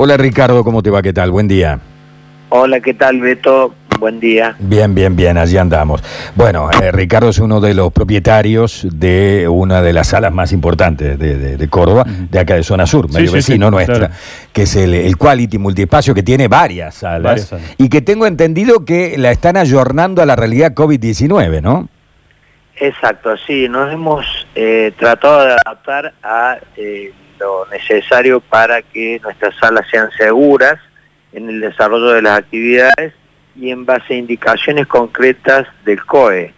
Hola Ricardo, ¿cómo te va? ¿Qué tal? Buen día. Hola, ¿qué tal Beto? Buen día. Bien, bien, bien, allí andamos. Bueno, eh, Ricardo es uno de los propietarios de una de las salas más importantes de, Córdoba, de acá de Zona Sur, medio vecino nuestra, que es el, Quality Multiespacio, que tiene varias salas, y que tengo entendido que la están ayornando a la realidad COVID-19, ¿no? Exacto, sí, nos hemos eh, tratado de adaptar a eh, lo necesario para que nuestras salas sean seguras en el desarrollo de las actividades y en base a indicaciones concretas del COE.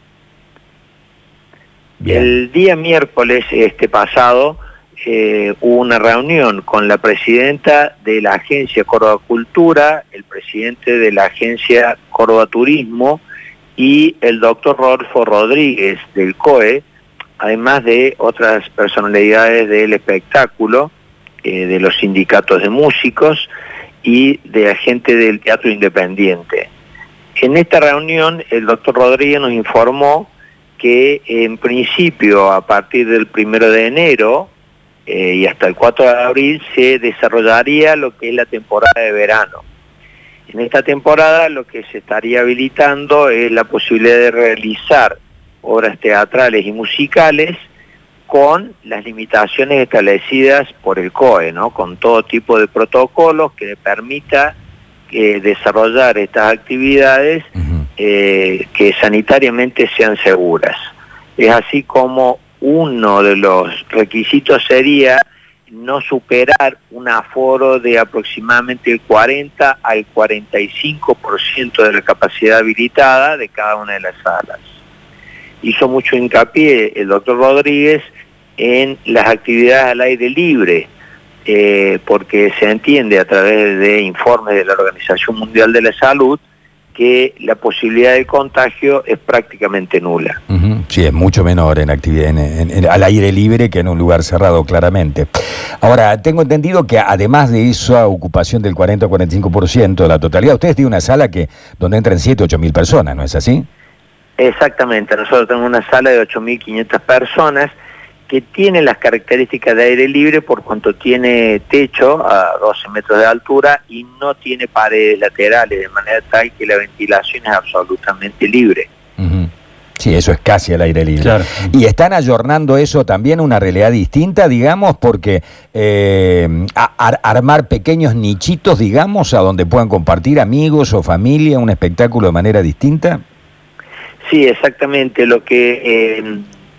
El día miércoles este pasado eh, hubo una reunión con la presidenta de la agencia Córdoba Cultura, el presidente de la agencia Córdoba Turismo y el doctor Rodolfo Rodríguez del COE, además de otras personalidades del espectáculo, eh, de los sindicatos de músicos y de agente del teatro independiente. En esta reunión el doctor Rodríguez nos informó que en principio a partir del primero de enero eh, y hasta el 4 de abril se desarrollaría lo que es la temporada de verano. En esta temporada lo que se estaría habilitando es la posibilidad de realizar obras teatrales y musicales con las limitaciones establecidas por el COE, ¿no? con todo tipo de protocolos que le permita eh, desarrollar estas actividades eh, que sanitariamente sean seguras. Es así como uno de los requisitos sería no superar un aforo de aproximadamente el 40 al 45% de la capacidad habilitada de cada una de las salas. Hizo mucho hincapié el doctor Rodríguez en las actividades al aire libre, eh, porque se entiende a través de informes de la Organización Mundial de la Salud que la posibilidad de contagio es prácticamente nula. Sí, es mucho menor en actividad al aire libre que en un lugar cerrado, claramente. Ahora, tengo entendido que además de esa ocupación del 40 o 45% de la totalidad, ustedes tienen una sala que donde entran 7 o 8 mil personas, ¿no es así? Exactamente, nosotros tenemos una sala de 8.500 personas que tiene las características de aire libre por cuanto tiene techo a 12 metros de altura y no tiene paredes laterales, de manera tal que la ventilación es absolutamente libre. Sí, eso es casi al aire libre. Y están ayornando eso también a una realidad distinta, digamos, porque eh, armar pequeños nichitos, digamos, a donde puedan compartir amigos o familia un espectáculo de manera distinta. Sí, exactamente. Lo que eh,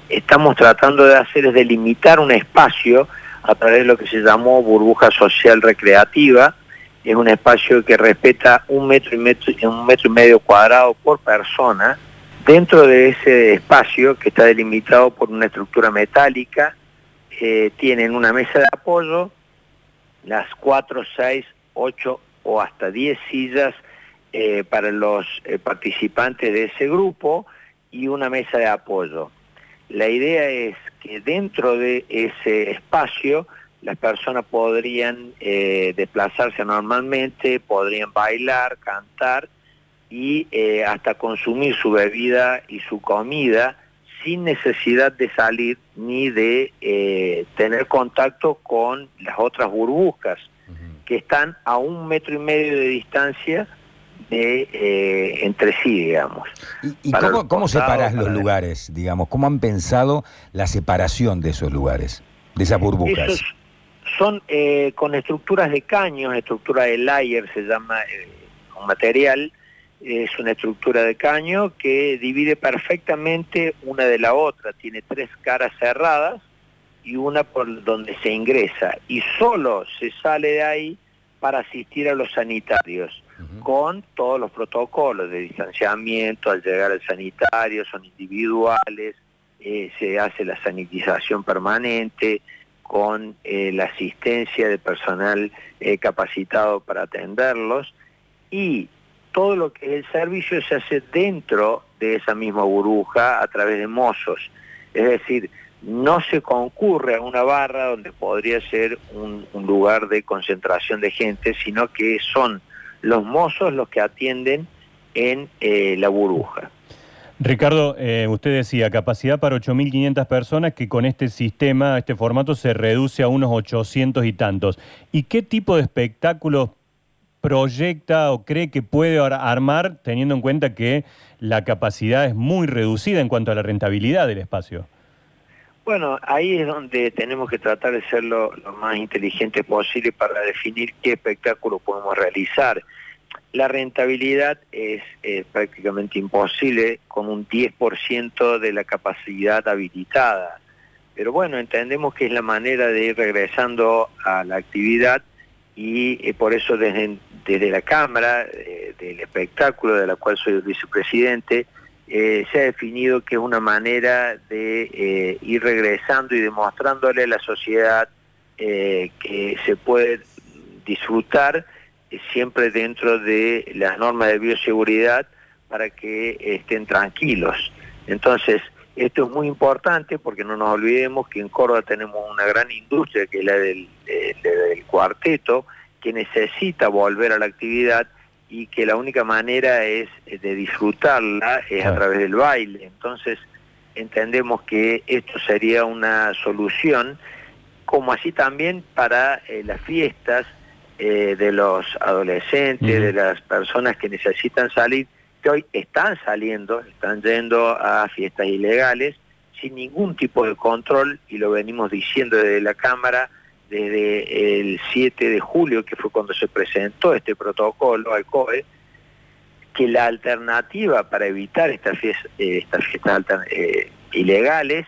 estamos tratando de hacer es delimitar un espacio a través de lo que se llamó burbuja social recreativa. Es un espacio que respeta un metro y, metro, un metro y medio cuadrado por persona. Dentro de ese espacio, que está delimitado por una estructura metálica, eh, tienen una mesa de apoyo, las cuatro, seis, ocho o hasta diez sillas eh, para los eh, participantes de ese grupo y una mesa de apoyo. La idea es que dentro de ese espacio las personas podrían eh, desplazarse normalmente, podrían bailar, cantar y hasta consumir su bebida y su comida sin necesidad de salir ni de tener contacto con las otras burbujas que están a un metro y medio de distancia de, eh, entre sí, digamos. ¿Y, cómo, cómo separas los lugares, digamos? ¿Cómo han pensado la separación de esos lugares, de esas burbujas? son eh, con estructuras de caños, estructura de layer se llama eh, un material, es una estructura de caño que divide perfectamente una de la otra, tiene tres caras cerradas y una por donde se ingresa y solo se sale de ahí para asistir a los sanitarios con todos los protocolos de distanciamiento al llegar al sanitario, son individuales, eh, se hace la sanitización permanente, con eh, la asistencia de personal eh, capacitado para atenderlos y todo lo que es el servicio se hace dentro de esa misma burbuja a través de mozos. Es decir, no se concurre a una barra donde podría ser un lugar de concentración de gente, sino que son los mozos los que atienden en eh, la burbuja. Ricardo, eh, usted decía capacidad para 8.500 personas que con este sistema, este formato se reduce a unos 800 y tantos. ¿Y qué tipo de espectáculos proyecta o cree que puede armar teniendo en cuenta que la capacidad es muy reducida en cuanto a la rentabilidad del espacio? Bueno, ahí es donde tenemos que tratar de ser lo, más inteligente posible para definir qué espectáculo podemos realizar. La rentabilidad es prácticamente imposible con un 10% de la capacidad habilitada. Pero bueno, entendemos que es la manera de ir regresando a la actividad y eh, por eso desde, desde la Cámara eh, del espectáculo, de la cual soy el vicepresidente, eh, se ha definido que es una manera de ir regresando y demostrándole a la sociedad que se puede disfrutar siempre dentro de las normas de bioseguridad para que estén tranquilos. Entonces, esto es muy importante porque no nos olvidemos que en Córdoba tenemos una gran industria que es la del, cuarteto, que necesita volver a la actividad y que la única manera es de disfrutarla es a través del baile. Entonces entendemos que esto sería una solución, como así también para eh, las fiestas eh, de los adolescentes, de las personas que necesitan salir que hoy están saliendo, están yendo a fiestas ilegales sin ningún tipo de control y lo venimos diciendo desde la Cámara desde el 7 de julio, que fue cuando se presentó este protocolo al COE, que la alternativa para evitar estas fiestas, eh, fiestas eh, ilegales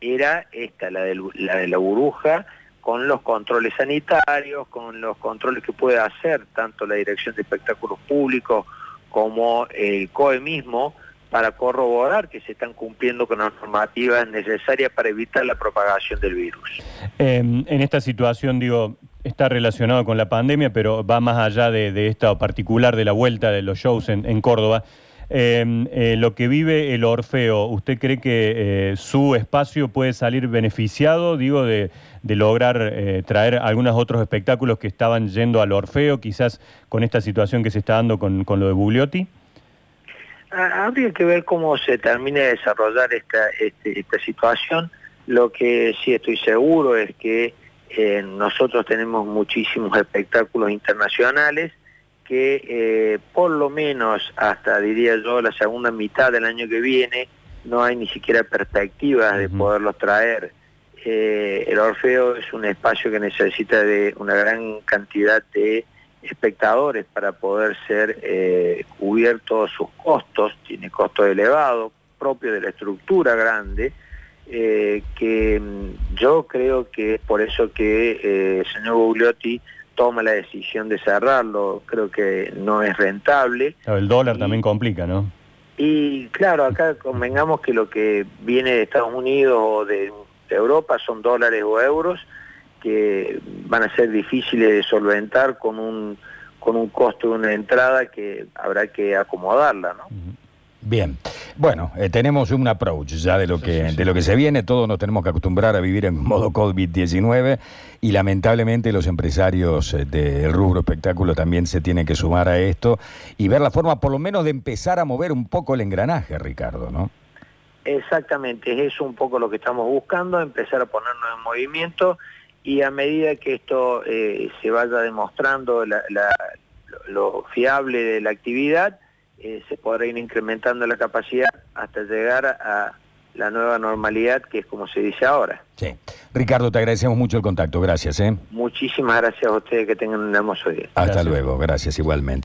era esta, la de, la de la burbuja, con los controles sanitarios, con los controles que puede hacer tanto la Dirección de Espectáculos Públicos como el COE mismo para corroborar que se están cumpliendo con las normativas necesarias para evitar la propagación del virus. En esta situación, digo, está relacionado con la pandemia, pero va más allá de, de esta particular de la vuelta de los shows en Córdoba. Em, eh, lo que vive el Orfeo, ¿usted cree que eh, su espacio puede salir beneficiado, digo, de, lograr eh, traer algunos otros espectáculos que estaban yendo al Orfeo, quizás con esta situación que se está dando con, lo de Bugliotti? Habría que ver cómo se termina de desarrollar esta, este, esta situación. Lo que sí estoy seguro es que nosotros tenemos muchísimos espectáculos internacionales que eh, por lo menos hasta, diría yo, la segunda mitad del año que viene no hay ni siquiera perspectivas de poderlos traer. Eh, el Orfeo es un espacio que necesita de una gran cantidad de espectadores para poder ser eh, cubiertos sus costos, tiene costos elevados, propio de la estructura grande, que mm, yo creo que es por eso que el señor Bugliotti toma la decisión de cerrarlo, creo que no es rentable. El dólar también complica, ¿no? Y claro, acá convengamos que lo que viene de Estados Unidos o de, Europa son dólares o euros que van a ser difíciles de solventar con un con un costo de una entrada que habrá que acomodarla, ¿no? Bien, bueno, eh, tenemos un approach ya de lo que de lo que se viene. Todos nos tenemos que acostumbrar a vivir en modo COVID-19 y lamentablemente los empresarios eh, del rubro espectáculo también se tienen que sumar a esto y ver la forma, por lo menos, de empezar a mover un poco el engranaje, Ricardo, ¿no? Exactamente, es eso un poco lo que estamos buscando, empezar a ponernos en movimiento y a medida que esto eh, se vaya demostrando lo fiable de la actividad eh, se podrá ir incrementando la capacidad hasta llegar a la nueva normalidad, que es como se dice ahora. Sí. Ricardo, te agradecemos mucho el contacto. Gracias. ¿eh? Muchísimas gracias a ustedes. Que tengan un hermoso día. Hasta luego. Gracias igualmente.